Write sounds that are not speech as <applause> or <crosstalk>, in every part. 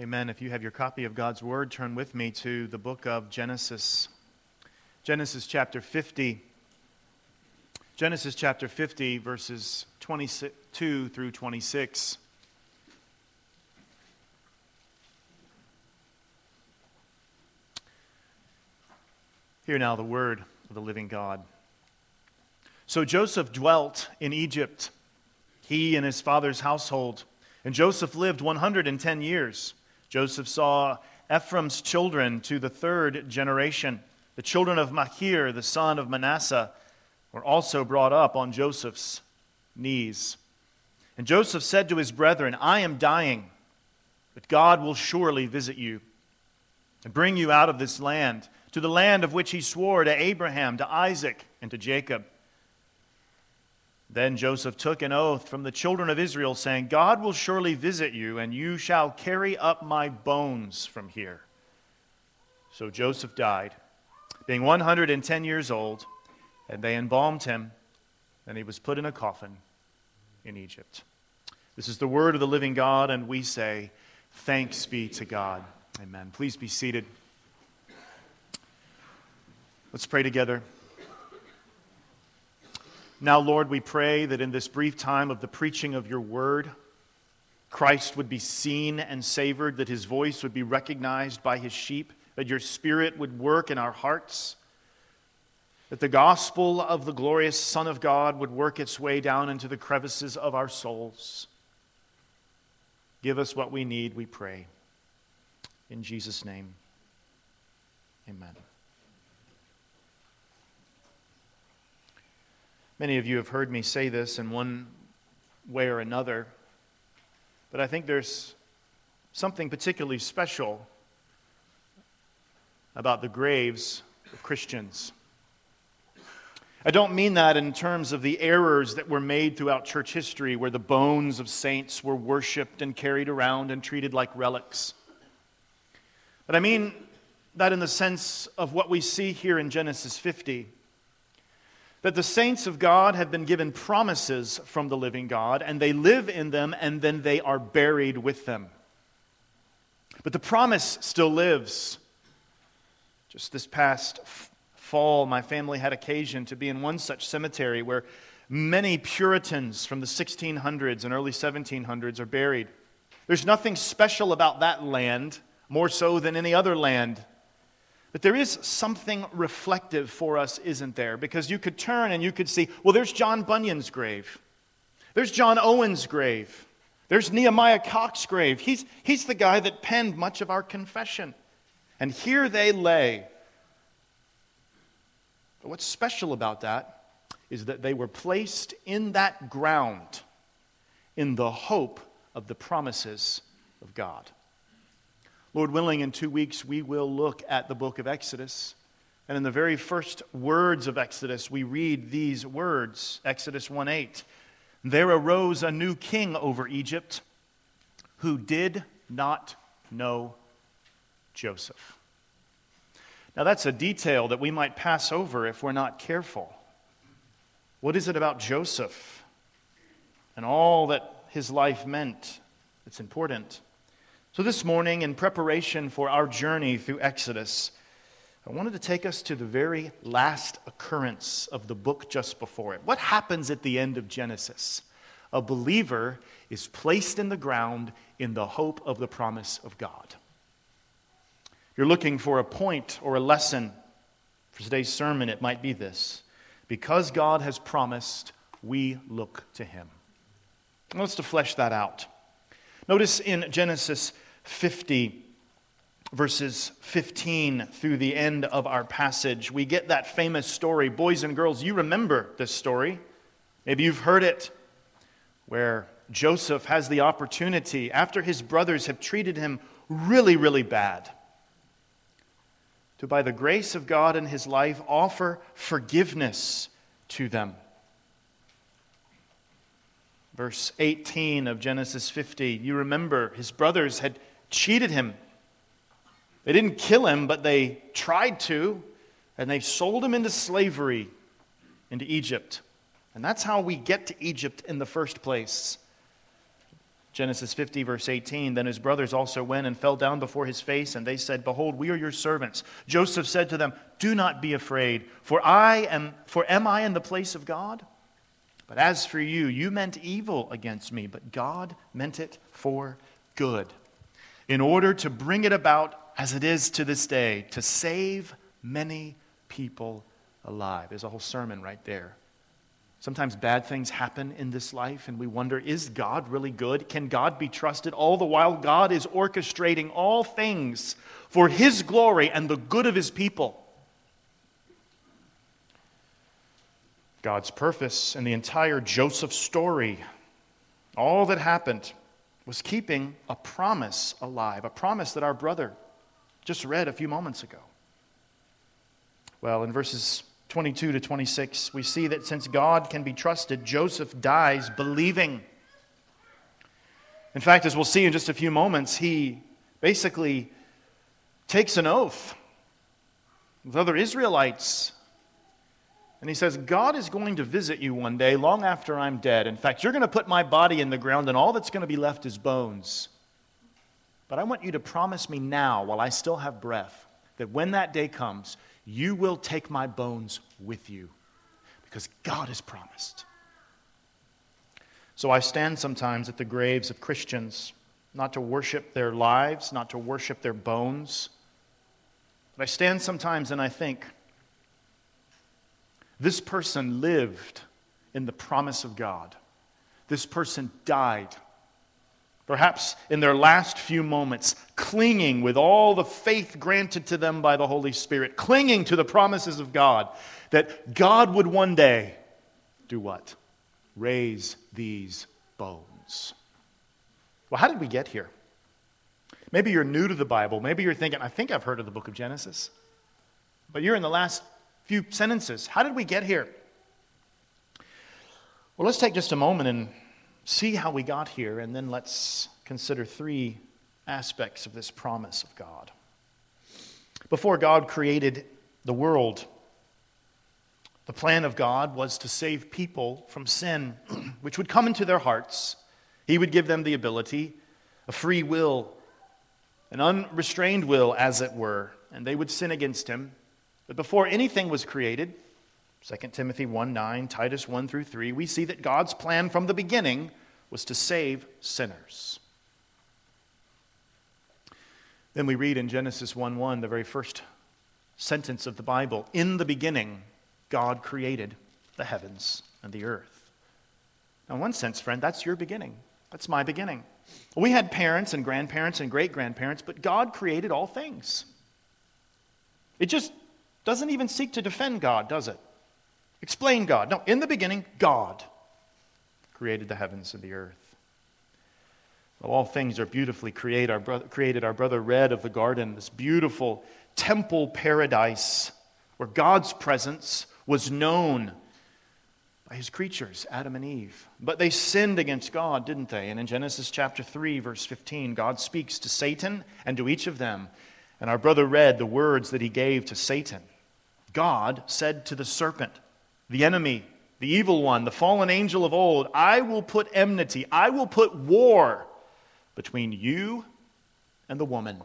Amen. If you have your copy of God's Word, turn with me to the book of Genesis. Genesis chapter 50. Genesis chapter 50, verses 22 through 26. Hear now the word of the living God. So Joseph dwelt in Egypt, he and his father's household, and Joseph lived 110 years. Joseph saw Ephraim's children to the third generation. The children of Machir, the son of Manasseh, were also brought up on Joseph's knees. And Joseph said to his brethren, I am dying, but God will surely visit you and bring you out of this land to the land of which he swore to Abraham, to Isaac, and to Jacob. Then Joseph took an oath from the children of Israel, saying, God will surely visit you, and you shall carry up my bones from here. So Joseph died, being 110 years old, and they embalmed him, and he was put in a coffin in Egypt. This is the word of the living God, and we say, Thanks be to God. Amen. Please be seated. Let's pray together. Now, Lord, we pray that in this brief time of the preaching of your word, Christ would be seen and savored, that his voice would be recognized by his sheep, that your spirit would work in our hearts, that the gospel of the glorious Son of God would work its way down into the crevices of our souls. Give us what we need, we pray. In Jesus' name, amen. Many of you have heard me say this in one way or another, but I think there's something particularly special about the graves of Christians. I don't mean that in terms of the errors that were made throughout church history where the bones of saints were worshiped and carried around and treated like relics. But I mean that in the sense of what we see here in Genesis 50 that the saints of God have been given promises from the living God, and they live in them, and then they are buried with them. But the promise still lives. Just this past fall, my family had occasion to be in one such cemetery where many Puritans from the 1600s and early 1700s are buried. There's nothing special about that land, more so than any other land but there is something reflective for us, isn't there? Because you could turn and you could see, well, there's John Bunyan's grave. There's John Owen's grave. There's Nehemiah Cox's grave. He's, he's the guy that penned much of our confession. And here they lay. But what's special about that is that they were placed in that ground in the hope of the promises of God. Lord willing, in two weeks, we will look at the book of Exodus. And in the very first words of Exodus, we read these words Exodus 1 8. There arose a new king over Egypt who did not know Joseph. Now, that's a detail that we might pass over if we're not careful. What is it about Joseph and all that his life meant It's important? So, this morning, in preparation for our journey through Exodus, I wanted to take us to the very last occurrence of the book just before it. What happens at the end of Genesis? A believer is placed in the ground in the hope of the promise of God. You're looking for a point or a lesson for today's sermon, it might be this. Because God has promised, we look to Him. Let's to flesh that out. Notice in Genesis 50, verses 15 through the end of our passage, we get that famous story. Boys and girls, you remember this story. Maybe you've heard it, where Joseph has the opportunity, after his brothers have treated him really, really bad, to, by the grace of God in his life, offer forgiveness to them. Verse 18 of Genesis 50, you remember his brothers had cheated him. They didn't kill him, but they tried to, and they sold him into slavery into Egypt. And that's how we get to Egypt in the first place. Genesis 50, verse 18 Then his brothers also went and fell down before his face, and they said, Behold, we are your servants. Joseph said to them, Do not be afraid, for I am for am I in the place of God? But as for you, you meant evil against me, but God meant it for good, in order to bring it about as it is to this day, to save many people alive. There's a whole sermon right there Sometimes bad things happen in this life, and we wonder is God really good? Can God be trusted? All the while, God is orchestrating all things for His glory and the good of His people. God's purpose in the entire Joseph story, all that happened, was keeping a promise alive, a promise that our brother just read a few moments ago. Well, in verses 22 to 26, we see that since God can be trusted, Joseph dies believing. In fact, as we'll see in just a few moments, he basically takes an oath with other Israelites. And he says, God is going to visit you one day long after I'm dead. In fact, you're going to put my body in the ground, and all that's going to be left is bones. But I want you to promise me now, while I still have breath, that when that day comes, you will take my bones with you because God has promised. So I stand sometimes at the graves of Christians, not to worship their lives, not to worship their bones. But I stand sometimes and I think, this person lived in the promise of God. This person died perhaps in their last few moments, clinging with all the faith granted to them by the Holy Spirit, clinging to the promises of God, that God would one day do what? Raise these bones. Well, how did we get here? Maybe you're new to the Bible. Maybe you're thinking, I think I've heard of the book of Genesis. But you're in the last few sentences. How did we get here? Well, let's take just a moment and see how we got here, and then let's consider three aspects of this promise of God. Before God created the world, the plan of God was to save people from sin, <clears throat> which would come into their hearts. He would give them the ability, a free will, an unrestrained will, as it were, and they would sin against Him. But before anything was created, 2 Timothy 1 9, Titus 1 through 3, we see that God's plan from the beginning was to save sinners. Then we read in Genesis 1 1, the very first sentence of the Bible In the beginning, God created the heavens and the earth. Now, in one sense, friend, that's your beginning. That's my beginning. We had parents and grandparents and great grandparents, but God created all things. It just doesn't even seek to defend God, does it? Explain God. No, in the beginning, God created the heavens and the earth. Well, all things are beautifully created. Our brother, created. Our brother read of the garden, this beautiful temple paradise where God's presence was known by his creatures, Adam and Eve. But they sinned against God, didn't they? And in Genesis chapter 3, verse 15, God speaks to Satan and to each of them. And our brother read the words that he gave to Satan. God said to the serpent, the enemy, the evil one, the fallen angel of old, I will put enmity, I will put war between you and the woman,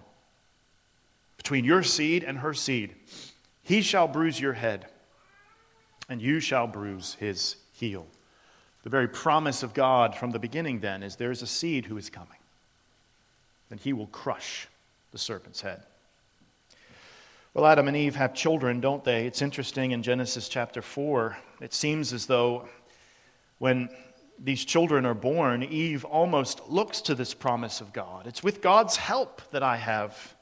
between your seed and her seed. He shall bruise your head, and you shall bruise his heel. The very promise of God from the beginning, then, is there is a seed who is coming, and he will crush the serpent's head. Well, Adam and Eve have children, don't they? It's interesting in Genesis chapter 4. It seems as though when these children are born, Eve almost looks to this promise of God. It's with God's help that I have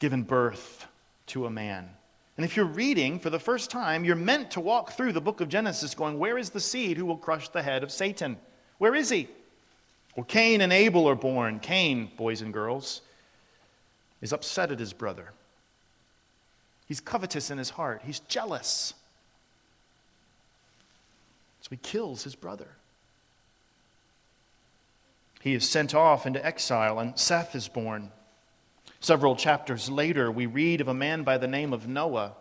given birth to a man. And if you're reading for the first time, you're meant to walk through the book of Genesis going, Where is the seed who will crush the head of Satan? Where is he? Well, Cain and Abel are born. Cain, boys and girls, is upset at his brother. He's covetous in his heart, he's jealous. So he kills his brother. He is sent off into exile, and Seth is born. Several chapters later, we read of a man by the name of Noah.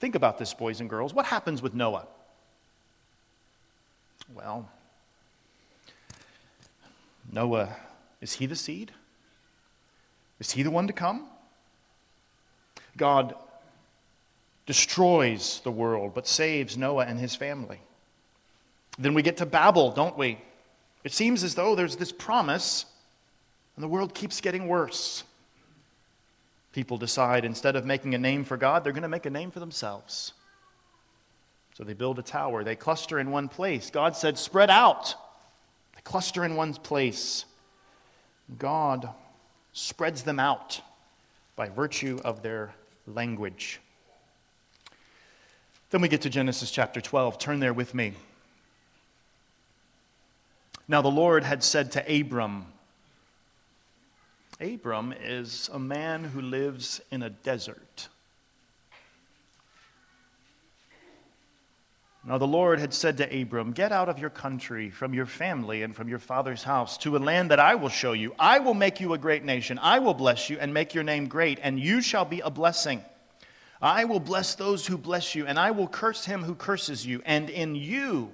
Think about this, boys and girls. What happens with Noah? Well, Noah, is he the seed? Is he the one to come? God destroys the world, but saves Noah and his family. Then we get to Babel, don't we? It seems as though there's this promise, and the world keeps getting worse. People decide instead of making a name for God, they're going to make a name for themselves. So they build a tower, they cluster in one place. God said, spread out. They cluster in one place. God spreads them out by virtue of their language. Then we get to Genesis chapter 12. Turn there with me. Now the Lord had said to Abram, Abram is a man who lives in a desert. Now the Lord had said to Abram, Get out of your country, from your family, and from your father's house, to a land that I will show you. I will make you a great nation. I will bless you and make your name great, and you shall be a blessing. I will bless those who bless you, and I will curse him who curses you, and in you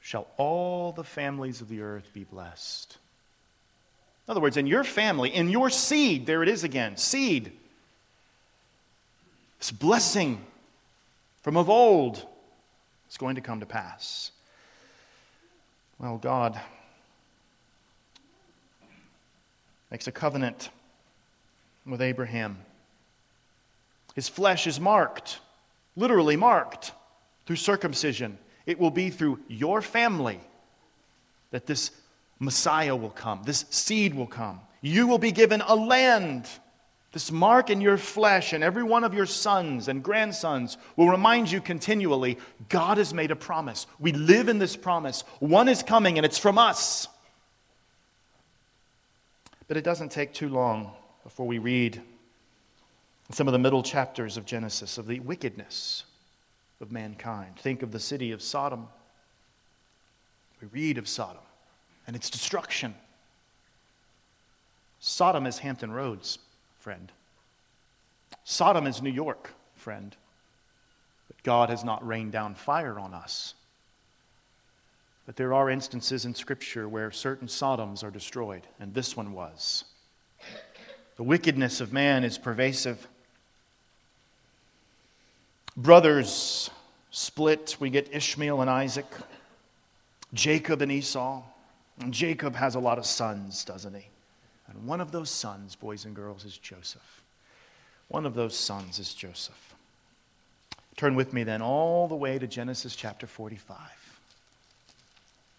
shall all the families of the earth be blessed. In other words, in your family, in your seed, there it is again seed. This blessing from of old is going to come to pass. Well, God makes a covenant with Abraham. His flesh is marked, literally marked, through circumcision. It will be through your family that this Messiah will come, this seed will come. You will be given a land this mark in your flesh and every one of your sons and grandsons will remind you continually God has made a promise. We live in this promise. One is coming and it's from us. But it doesn't take too long before we read some of the middle chapters of Genesis of the wickedness of mankind. Think of the city of Sodom. We read of Sodom and its destruction. Sodom is Hampton Roads friend. Sodom is New York, friend. But God has not rained down fire on us. But there are instances in Scripture where certain Sodoms are destroyed, and this one was. The wickedness of man is pervasive. Brothers split. We get Ishmael and Isaac, Jacob and Esau. And Jacob has a lot of sons, doesn't he? And one of those sons, boys and girls, is Joseph. One of those sons is Joseph. Turn with me then all the way to Genesis chapter 45.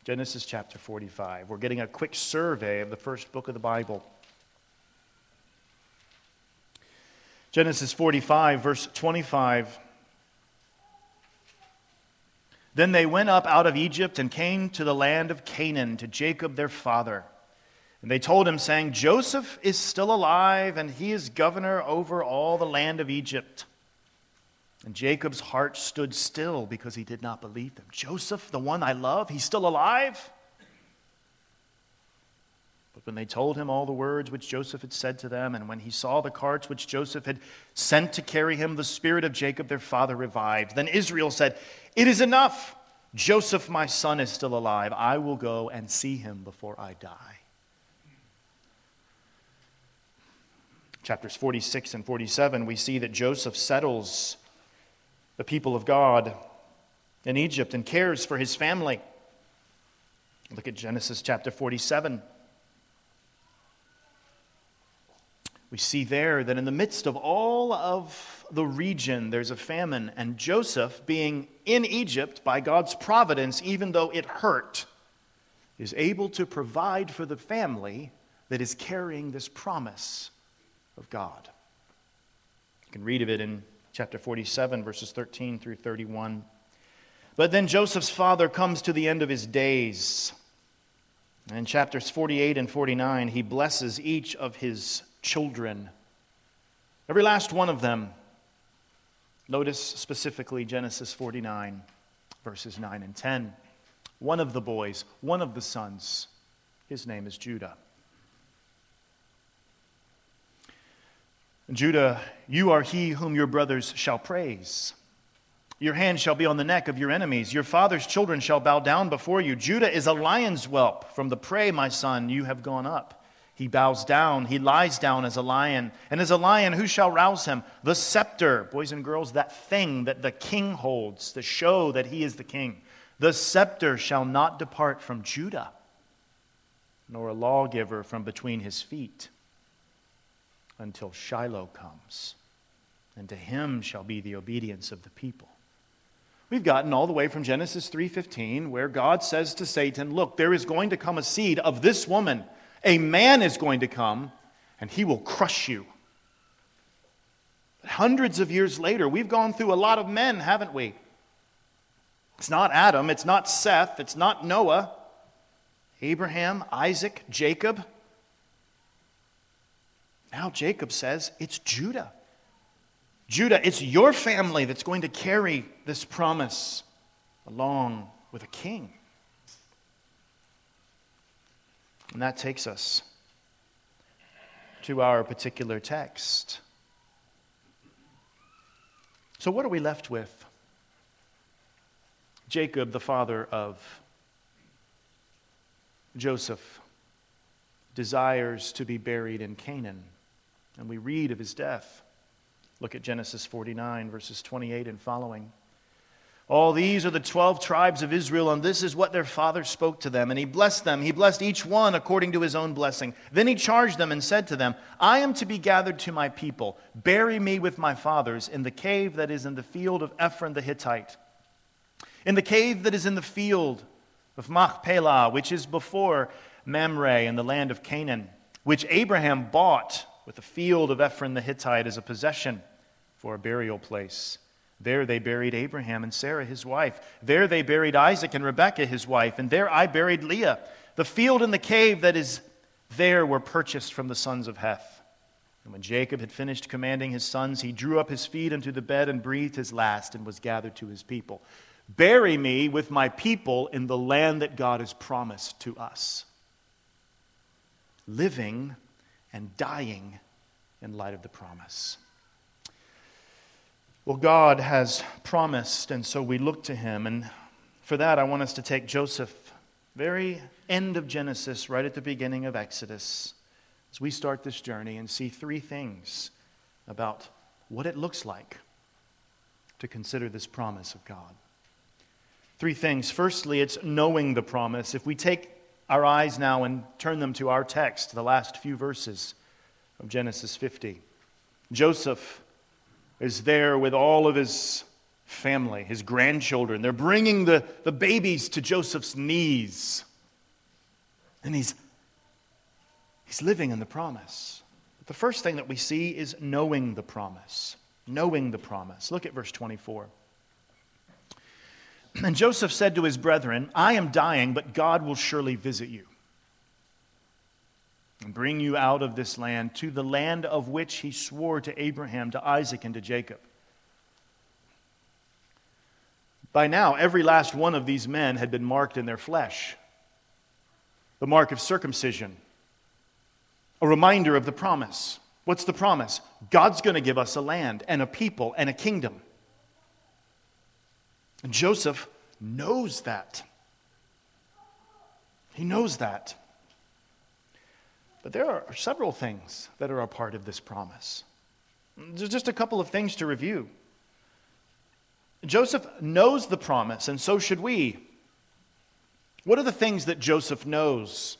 Genesis chapter 45. We're getting a quick survey of the first book of the Bible. Genesis 45, verse 25. Then they went up out of Egypt and came to the land of Canaan, to Jacob their father. And they told him, saying, Joseph is still alive, and he is governor over all the land of Egypt. And Jacob's heart stood still because he did not believe them. Joseph, the one I love, he's still alive? When they told him all the words which Joseph had said to them, and when he saw the carts which Joseph had sent to carry him, the spirit of Jacob their father revived. Then Israel said, It is enough. Joseph, my son, is still alive. I will go and see him before I die. chapters 46 and 47, we see that Joseph settles the people of God in Egypt and cares for his family. Look at Genesis chapter 47. We see there that in the midst of all of the region, there's a famine, and Joseph, being in Egypt by God's providence, even though it hurt, is able to provide for the family that is carrying this promise of God. You can read of it in chapter 47, verses 13 through 31. But then Joseph's father comes to the end of his days. In chapters 48 and 49, he blesses each of his children, every last one of them. Notice specifically Genesis 49, verses 9 and 10. One of the boys, one of the sons, his name is Judah. Judah, you are he whom your brothers shall praise. Your hand shall be on the neck of your enemies. Your father's children shall bow down before you. Judah is a lion's whelp. From the prey, my son, you have gone up. He bows down. He lies down as a lion. And as a lion, who shall rouse him? The scepter, boys and girls, that thing that the king holds, to show that he is the king. The scepter shall not depart from Judah, nor a lawgiver from between his feet, until Shiloh comes. And to him shall be the obedience of the people. We've gotten all the way from Genesis 3:15 where God says to Satan, "Look, there is going to come a seed of this woman. A man is going to come and he will crush you." But hundreds of years later, we've gone through a lot of men, haven't we? It's not Adam, it's not Seth, it's not Noah. Abraham, Isaac, Jacob. Now Jacob says it's Judah. Judah, it's your family that's going to carry this promise along with a king. And that takes us to our particular text. So, what are we left with? Jacob, the father of Joseph, desires to be buried in Canaan, and we read of his death. Look at Genesis 49, verses 28 and following. All these are the 12 tribes of Israel, and this is what their father spoke to them. And he blessed them. He blessed each one according to his own blessing. Then he charged them and said to them, I am to be gathered to my people. Bury me with my fathers in the cave that is in the field of Ephron the Hittite, in the cave that is in the field of Machpelah, which is before Mamre in the land of Canaan, which Abraham bought with the field of Ephron the Hittite as a possession for a burial place. There they buried Abraham and Sarah, his wife. There they buried Isaac and Rebekah, his wife. And there I buried Leah. The field and the cave that is there were purchased from the sons of Heth. And when Jacob had finished commanding his sons, he drew up his feet into the bed and breathed his last and was gathered to his people. Bury me with my people in the land that God has promised to us. Living and dying in light of the promise. Well, God has promised, and so we look to him. And for that, I want us to take Joseph, very end of Genesis, right at the beginning of Exodus, as we start this journey and see three things about what it looks like to consider this promise of God. Three things. Firstly, it's knowing the promise. If we take our eyes now and turn them to our text, the last few verses of Genesis 50, Joseph is there with all of his family, his grandchildren. They're bringing the, the babies to Joseph's knees. And he's, he's living in the promise. But the first thing that we see is knowing the promise. Knowing the promise. Look at verse 24. And Joseph said to his brethren, I am dying, but God will surely visit you and bring you out of this land to the land of which he swore to Abraham, to Isaac, and to Jacob. By now, every last one of these men had been marked in their flesh the mark of circumcision, a reminder of the promise. What's the promise? God's going to give us a land and a people and a kingdom. And Joseph knows that. He knows that. But there are several things that are a part of this promise. There's just a couple of things to review. Joseph knows the promise, and so should we. What are the things that Joseph knows?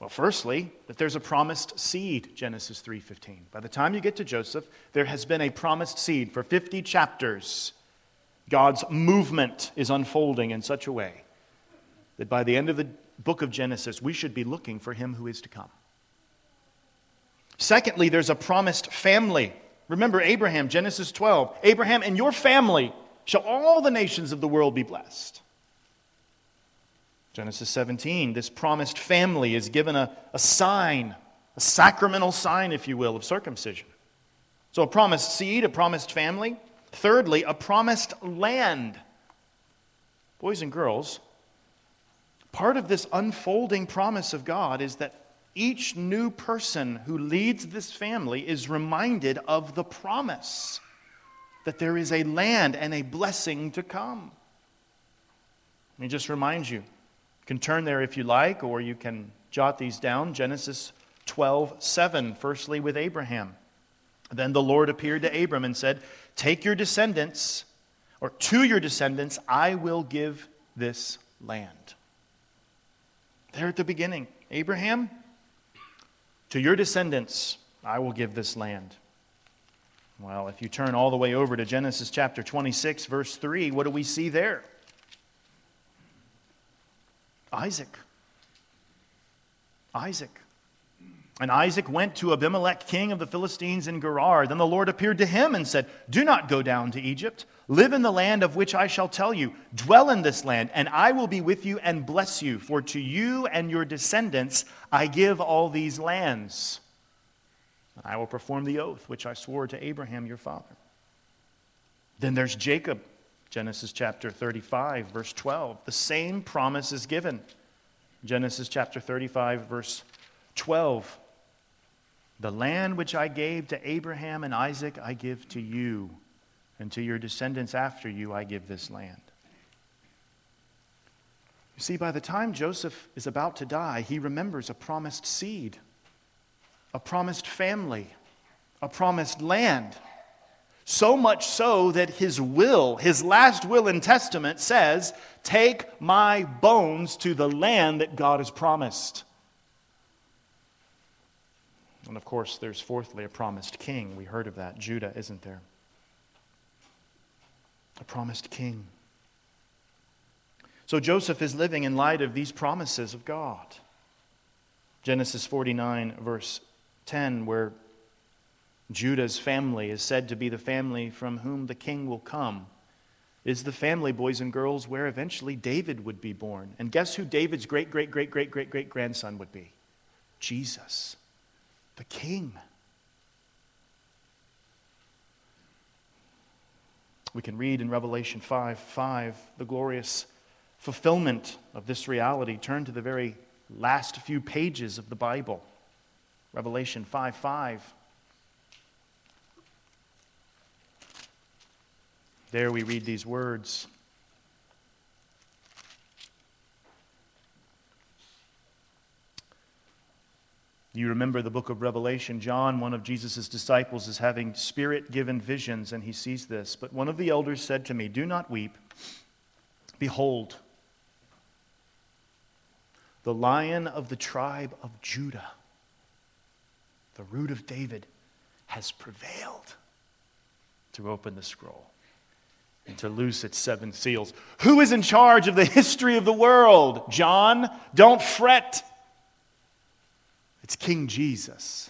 Well, firstly, that there's a promised seed, Genesis 3:15. By the time you get to Joseph, there has been a promised seed for 50 chapters. God's movement is unfolding in such a way that by the end of the book of Genesis, we should be looking for him who is to come. Secondly, there's a promised family. Remember Abraham, Genesis 12. Abraham, and your family shall all the nations of the world be blessed. Genesis 17, this promised family is given a, a sign, a sacramental sign, if you will, of circumcision. So a promised seed, a promised family. Thirdly, a promised land. Boys and girls, Part of this unfolding promise of God is that each new person who leads this family is reminded of the promise. that there is a land and a blessing to come. Let me just remind you. You can turn there if you like, or you can jot these down. Genesis 12, 7, firstly with Abraham. Then the Lord appeared to Abram and said, Take your descendants, or to your descendants, I will give this land. There at the beginning, Abraham, to your descendants, I will give this land. Well, if you turn all the way over to Genesis chapter 26, verse 3, what do we see there? Isaac. Isaac. And Isaac went to Abimelech, king of the Philistines in Gerar. Then the Lord appeared to him and said, Do not go down to Egypt. Live in the land of which I shall tell you. Dwell in this land, and I will be with you and bless you. For to you and your descendants I give all these lands. and I will perform the oath which I swore to Abraham your father. Then there's Jacob, Genesis chapter 35, verse 12. The same promise is given. Genesis chapter 35, verse 12. The land which I gave to Abraham and Isaac, I give to you, and to your descendants after you, I give this land. You see, by the time Joseph is about to die, he remembers a promised seed, a promised family, a promised land. So much so that his will, his last will and testament says, Take my bones to the land that God has promised. And of course, there's fourthly a promised king. We heard of that. Judah, isn't there? A promised king. So Joseph is living in light of these promises of God. Genesis 49, verse 10, where Judah's family is said to be the family from whom the king will come, is the family, boys and girls, where eventually David would be born. And guess who David's great, great, great, great, great, great grandson would be? Jesus the king. We can read in Revelation 5 5 the glorious fulfillment of this reality. Turn to the very last few pages of the Bible. Revelation 5 5. There we read these words You remember the book of Revelation. John, one of Jesus' disciples, is having spirit given visions, and he sees this. But one of the elders said to me, Do not weep. Behold, the lion of the tribe of Judah, the root of David, has prevailed to open the scroll and to loose its seven seals. Who is in charge of the history of the world? John, don't fret. It's King Jesus.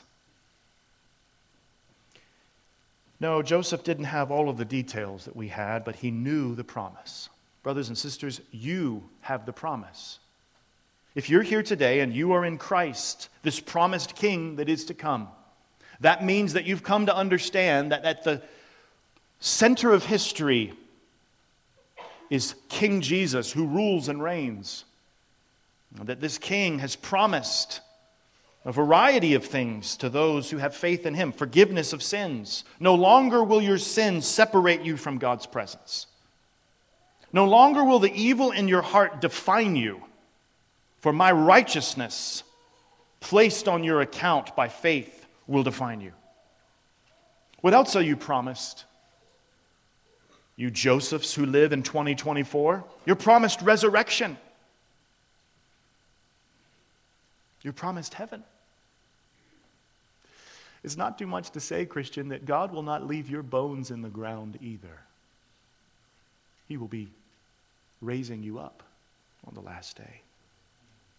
No, Joseph didn't have all of the details that we had, but he knew the promise. Brothers and sisters, you have the promise. If you're here today and you are in Christ, this promised king that is to come, that means that you've come to understand that at the center of history is King Jesus who rules and reigns. That this king has promised a variety of things to those who have faith in Him forgiveness of sins. No longer will your sins separate you from God's presence. No longer will the evil in your heart define you, for my righteousness, placed on your account by faith, will define you. What else are you promised? You Josephs who live in 2024, you're promised resurrection. You're promised heaven. It's not too much to say, Christian, that God will not leave your bones in the ground either. He will be raising you up on the last day.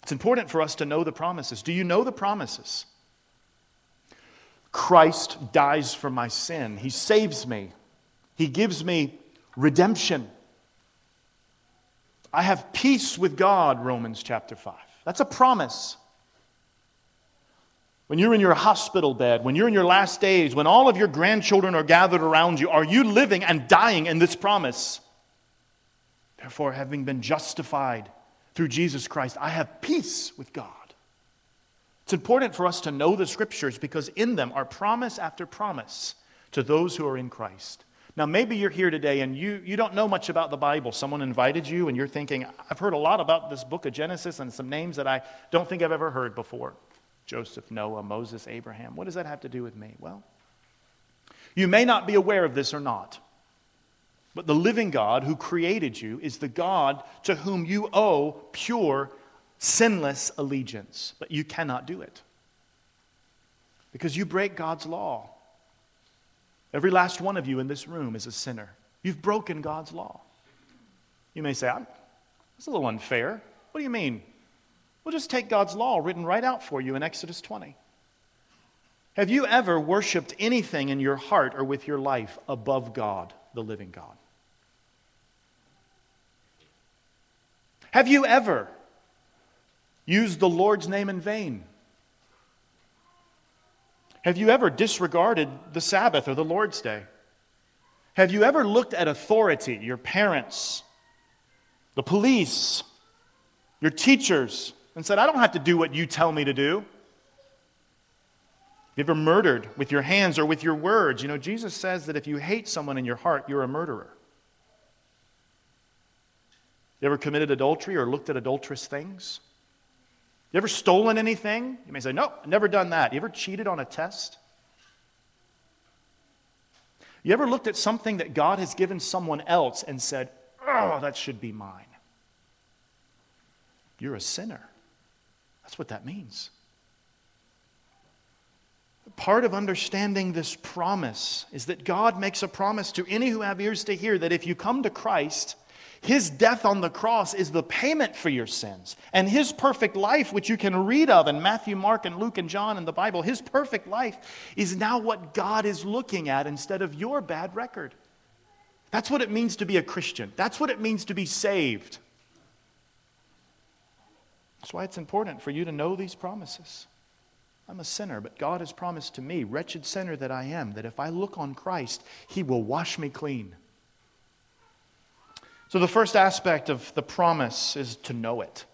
It's important for us to know the promises. Do you know the promises? Christ dies for my sin. He saves me. He gives me redemption. I have peace with God, Romans chapter 5. That's a promise. When you're in your hospital bed, when you're in your last days, when all of your grandchildren are gathered around you, are you living and dying in this promise? Therefore, having been justified through Jesus Christ, I have peace with God. It's important for us to know the scriptures because in them are promise after promise to those who are in Christ. Now, maybe you're here today and you, you don't know much about the Bible. Someone invited you and you're thinking, I've heard a lot about this book of Genesis and some names that I don't think I've ever heard before Joseph, Noah, Moses, Abraham. What does that have to do with me? Well, you may not be aware of this or not, but the living God who created you is the God to whom you owe pure, sinless allegiance. But you cannot do it because you break God's law. Every last one of you in this room is a sinner. You've broken God's law. You may say, that's a little unfair. What do you mean? We'll just take God's law written right out for you in Exodus 20. Have you ever worshiped anything in your heart or with your life above God, the living God? Have you ever used the Lord's name in vain? Have you ever disregarded the Sabbath or the Lord's Day? Have you ever looked at authority, your parents, the police, your teachers, and said, I don't have to do what you tell me to do? You ever murdered with your hands or with your words? You know, Jesus says that if you hate someone in your heart, you're a murderer. You ever committed adultery or looked at adulterous things? You ever stolen anything? You may say, No, never done that. You ever cheated on a test? You ever looked at something that God has given someone else and said, Oh, that should be mine? You're a sinner. That's what that means. Part of understanding this promise is that God makes a promise to any who have ears to hear that if you come to Christ, his death on the cross is the payment for your sins. And his perfect life, which you can read of in Matthew, Mark, and Luke, and John in the Bible, his perfect life is now what God is looking at instead of your bad record. That's what it means to be a Christian. That's what it means to be saved. That's why it's important for you to know these promises. I'm a sinner, but God has promised to me, wretched sinner that I am, that if I look on Christ, He will wash me clean. So, the first aspect of the promise is to know it.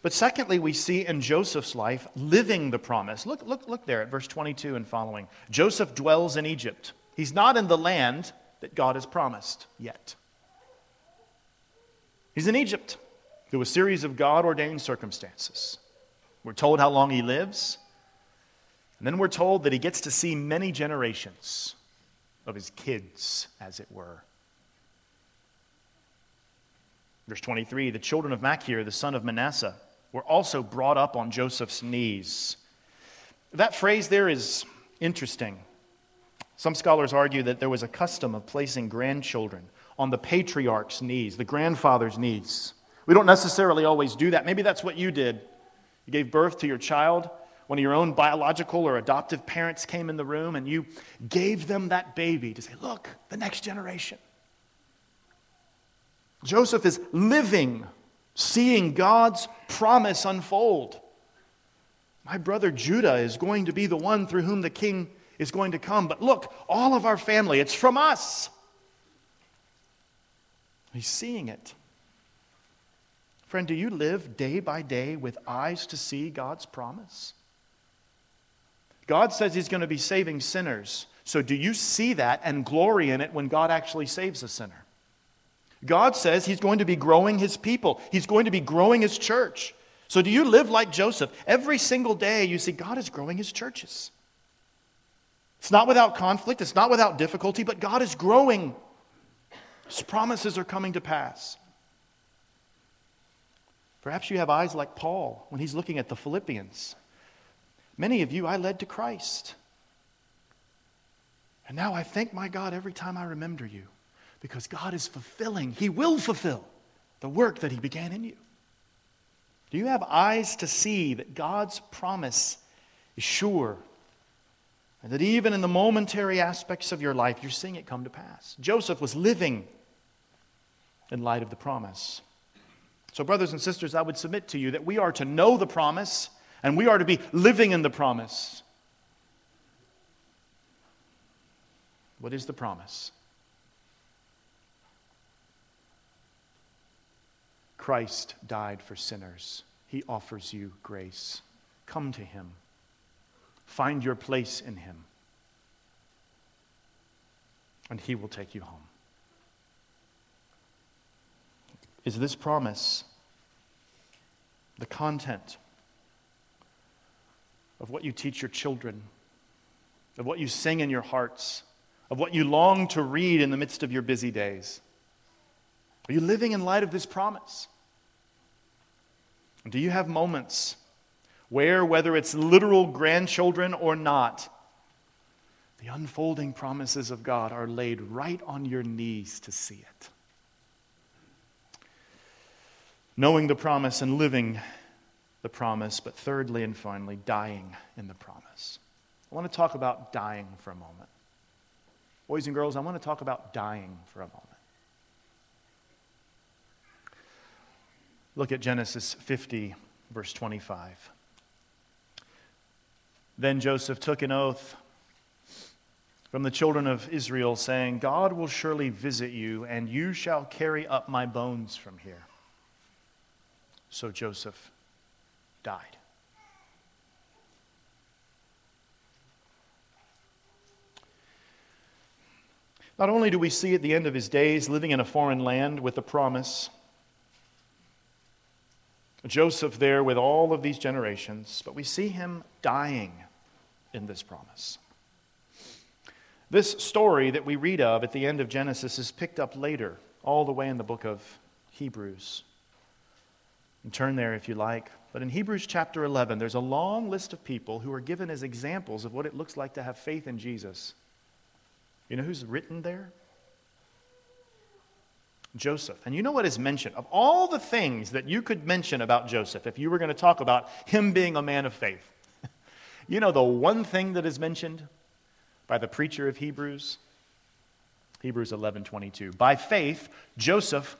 But secondly, we see in Joseph's life living the promise. Look, look, look there at verse 22 and following. Joseph dwells in Egypt. He's not in the land that God has promised yet. He's in Egypt through a series of God ordained circumstances. We're told how long he lives, and then we're told that he gets to see many generations of his kids, as it were. Verse 23 The children of Machir, the son of Manasseh, were also brought up on Joseph's knees. That phrase there is interesting. Some scholars argue that there was a custom of placing grandchildren on the patriarch's knees, the grandfather's knees. We don't necessarily always do that. Maybe that's what you did. You gave birth to your child. One of your own biological or adoptive parents came in the room and you gave them that baby to say, Look, the next generation. Joseph is living, seeing God's promise unfold. My brother Judah is going to be the one through whom the king is going to come. But look, all of our family, it's from us. He's seeing it. Friend, do you live day by day with eyes to see God's promise? God says He's going to be saving sinners. So do you see that and glory in it when God actually saves a sinner? God says he's going to be growing his people, he's going to be growing his church. So, do you live like Joseph? Every single day, you see God is growing his churches. It's not without conflict, it's not without difficulty, but God is growing. His promises are coming to pass. Perhaps you have eyes like Paul when he's looking at the Philippians. Many of you I led to Christ. And now I thank my God every time I remember you because God is fulfilling, He will fulfill the work that He began in you. Do you have eyes to see that God's promise is sure? And that even in the momentary aspects of your life, you're seeing it come to pass. Joseph was living in light of the promise. So, brothers and sisters, I would submit to you that we are to know the promise and we are to be living in the promise. What is the promise? Christ died for sinners. He offers you grace. Come to him. Find your place in him. and he will take you home. Is this promise the content of what you teach your children, of what you sing in your hearts, of what you long to read in the midst of your busy days? Are you living in light of this promise? Do you have moments where, whether it's literal grandchildren or not, the unfolding promises of God are laid right on your knees to see it? Knowing the promise and living the promise, but thirdly and finally, dying in the promise. I want to talk about dying for a moment. Boys and girls, I want to talk about dying for a moment. Look at Genesis 50, verse 25. Then Joseph took an oath from the children of Israel, saying, God will surely visit you, and you shall carry up my bones from here. So Joseph died. Not only do we see at the end of his days living in a foreign land with the promise, Joseph there with all of these generations, but we see him dying in this promise. This story that we read of at the end of Genesis is picked up later, all the way in the book of Hebrews. And turn there if you like. But in Hebrews chapter 11, there's a long list of people who are given as examples of what it looks like to have faith in Jesus. You know who's written there? Joseph. And you know what is mentioned? Of all the things that you could mention about Joseph, if you were going to talk about him being a man of faith, <laughs> you know the one thing that is mentioned by the preacher of Hebrews? Hebrews 11:22. By faith, Joseph,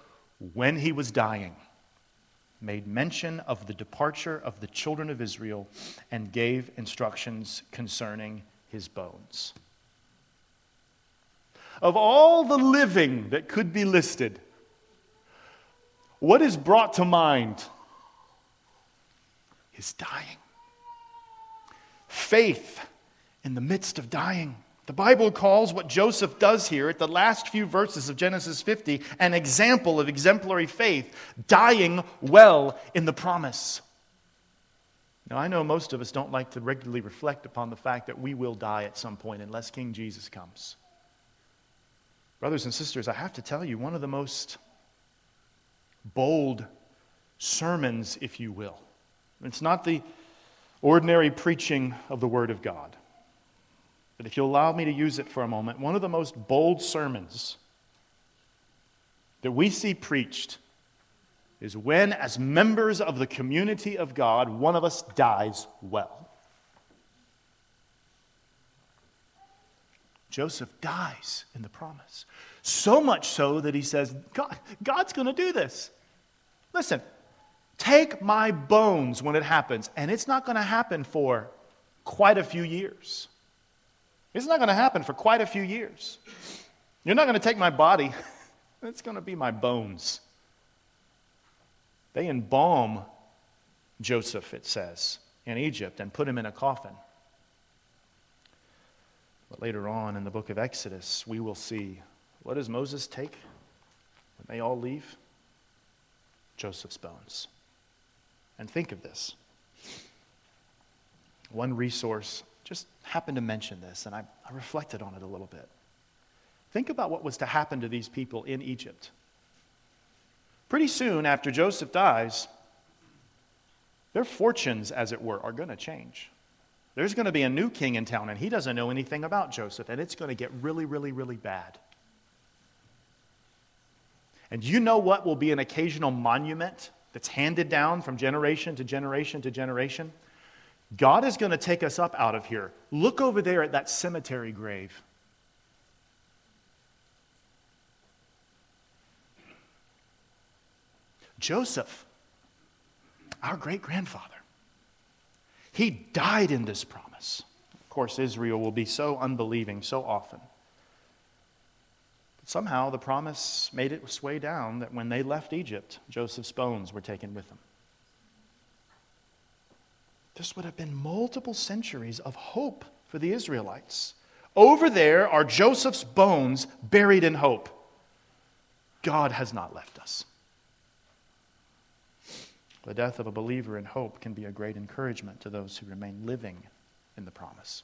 when he was dying, made mention of the departure of the children of Israel and gave instructions concerning his bones. Of all the living that could be listed, what is brought to mind? His dying. Faith in the midst of dying. The Bible calls what Joseph does here at the last few verses of Genesis 50 an example of exemplary faith, dying well in the promise. Now, I know most of us don't like to regularly reflect upon the fact that we will die at some point unless King Jesus comes. Brothers and sisters, I have to tell you, one of the most bold sermons, if you will. It's not the ordinary preaching of the Word of God. But if you'll allow me to use it for a moment, one of the most bold sermons that we see preached is when, as members of the community of God, one of us dies well. Joseph dies in the promise. So much so that he says, God, God's going to do this. Listen, take my bones when it happens, and it's not going to happen for quite a few years. It's not going to happen for quite a few years. You're not going to take my body, <laughs> it's going to be my bones. They embalm Joseph, it says, in Egypt and put him in a coffin. But later on in the book of Exodus, we will see what does Moses take when they all leave? Joseph's bones. And think of this. One resource just happened to mention this, and I, I reflected on it a little bit. Think about what was to happen to these people in Egypt. Pretty soon after Joseph dies, their fortunes, as it were, are going to change. There's going to be a new king in town, and he doesn't know anything about Joseph, and it's going to get really, really, really bad. And you know what will be an occasional monument that's handed down from generation to generation to generation? God is going to take us up out of here. Look over there at that cemetery grave. Joseph, our great grandfather, he died in this promise. Of course, Israel will be so unbelieving so often. But somehow the promise made its way down that when they left Egypt, Joseph's bones were taken with them. This would have been multiple centuries of hope for the Israelites, Over there are Joseph's bones buried in hope. God has not left us. The death of a believer in hope can be a great encouragement to those who remain living in the promise.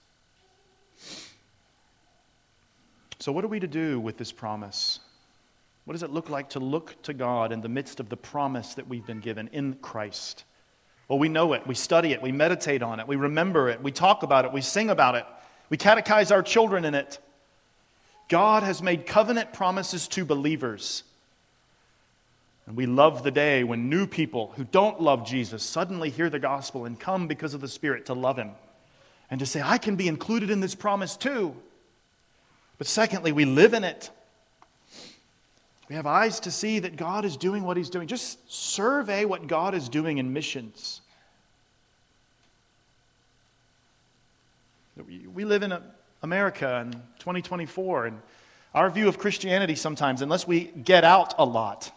So, what are we to do with this promise? What does it look like to look to God in the midst of the promise that we've been given in Christ? Well, we know it, we study it, we meditate on it, we remember it, we talk about it, we sing about it, we catechize our children in it. God has made covenant promises to believers. And we love the day when new people who don't love Jesus suddenly hear the gospel and come because of the Spirit to love Him and to say, I can be included in this promise too. But secondly, we live in it. We have eyes to see that God is doing what He's doing. Just survey what God is doing in missions. We live in America in 2024, and our view of Christianity sometimes, unless we get out a lot,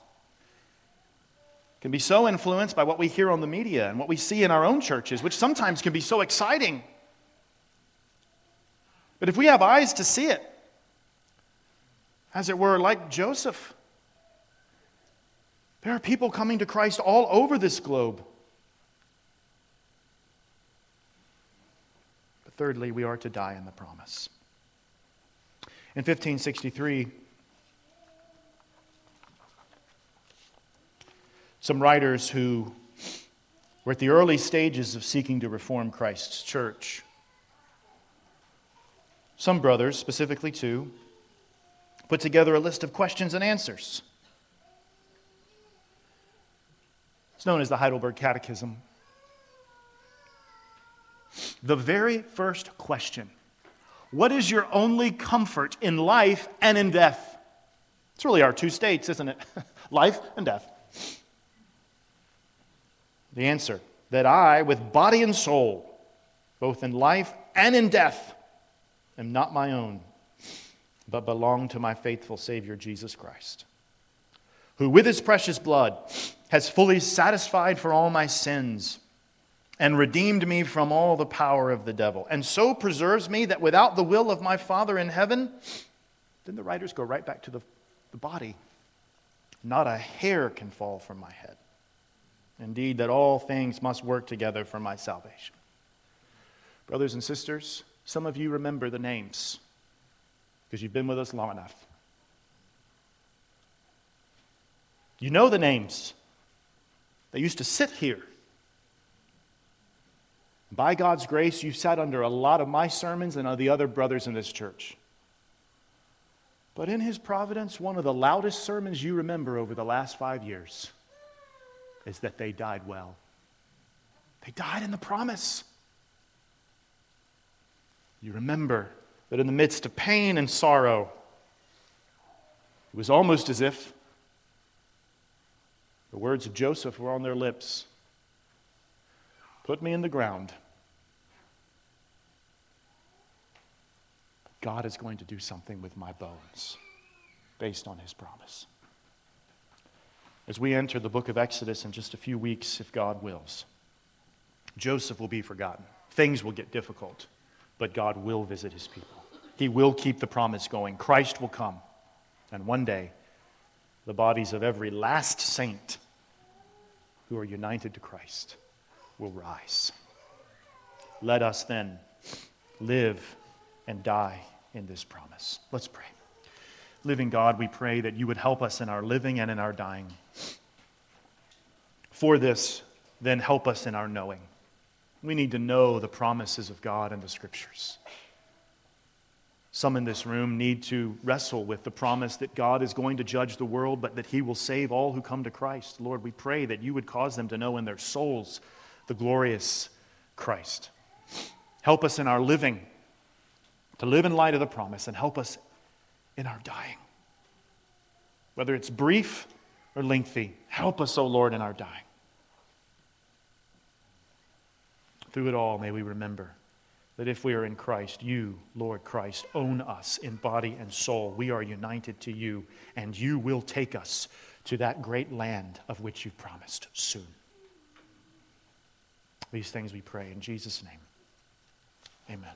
can be so influenced by what we hear on the media and what we see in our own churches, which sometimes can be so exciting. But if we have eyes to see it, as it were, like Joseph, there are people coming to Christ all over this globe. But thirdly, we are to die in the promise. In 1563, some writers who were at the early stages of seeking to reform Christ's church, some brothers, specifically two, put together a list of questions and answers It's known as the Heidelberg Catechism. The very first question What is your only comfort in life and in death? It's really our two states, isn't it? <laughs> life and death. The answer that I, with body and soul, both in life and in death, am not my own, but belong to my faithful Savior, Jesus Christ, who with his precious blood has fully satisfied for all my sins and redeemed me from all the power of the devil, and so preserves me that without the will of my Father in heaven, then the writers go right back to the, the body. Not a hair can fall from my head. Indeed, that all things must work together for my salvation. Brothers and sisters, some of you remember the names because you've been with us long enough. You know the names. They used to sit here. By God's grace, you've sat under a lot of my sermons and the other brothers in this church. But in His providence, one of the loudest sermons you remember over the last five years is that they died well. They died in the promise. You remember that in the midst of pain and sorrow, it was almost as if the words of Joseph were on their lips Put me in the ground. God is going to do something with my bones based on his promise. As we enter the book of Exodus in just a few weeks, if God wills, Joseph will be forgotten. Things will get difficult, but God will visit his people. He will keep the promise going. Christ will come, and one day the bodies of every last saint who are united to Christ will rise. Let us then live and die in this promise. Let's pray. Living God, we pray that you would help us in our living and in our dying. For this, then help us in our knowing. We need to know the promises of God and the scriptures. Some in this room need to wrestle with the promise that God is going to judge the world, but that He will save all who come to Christ. Lord, we pray that you would cause them to know in their souls the glorious Christ. Help us in our living to live in light of the promise, and help us in our dying. Whether it's brief or lengthy, help us, O oh Lord, in our dying. Through it all, may we remember that if we are in Christ, you, Lord Christ, own us in body and soul. We are united to you, and you will take us to that great land of which you promised soon. These things we pray in Jesus' name. Amen.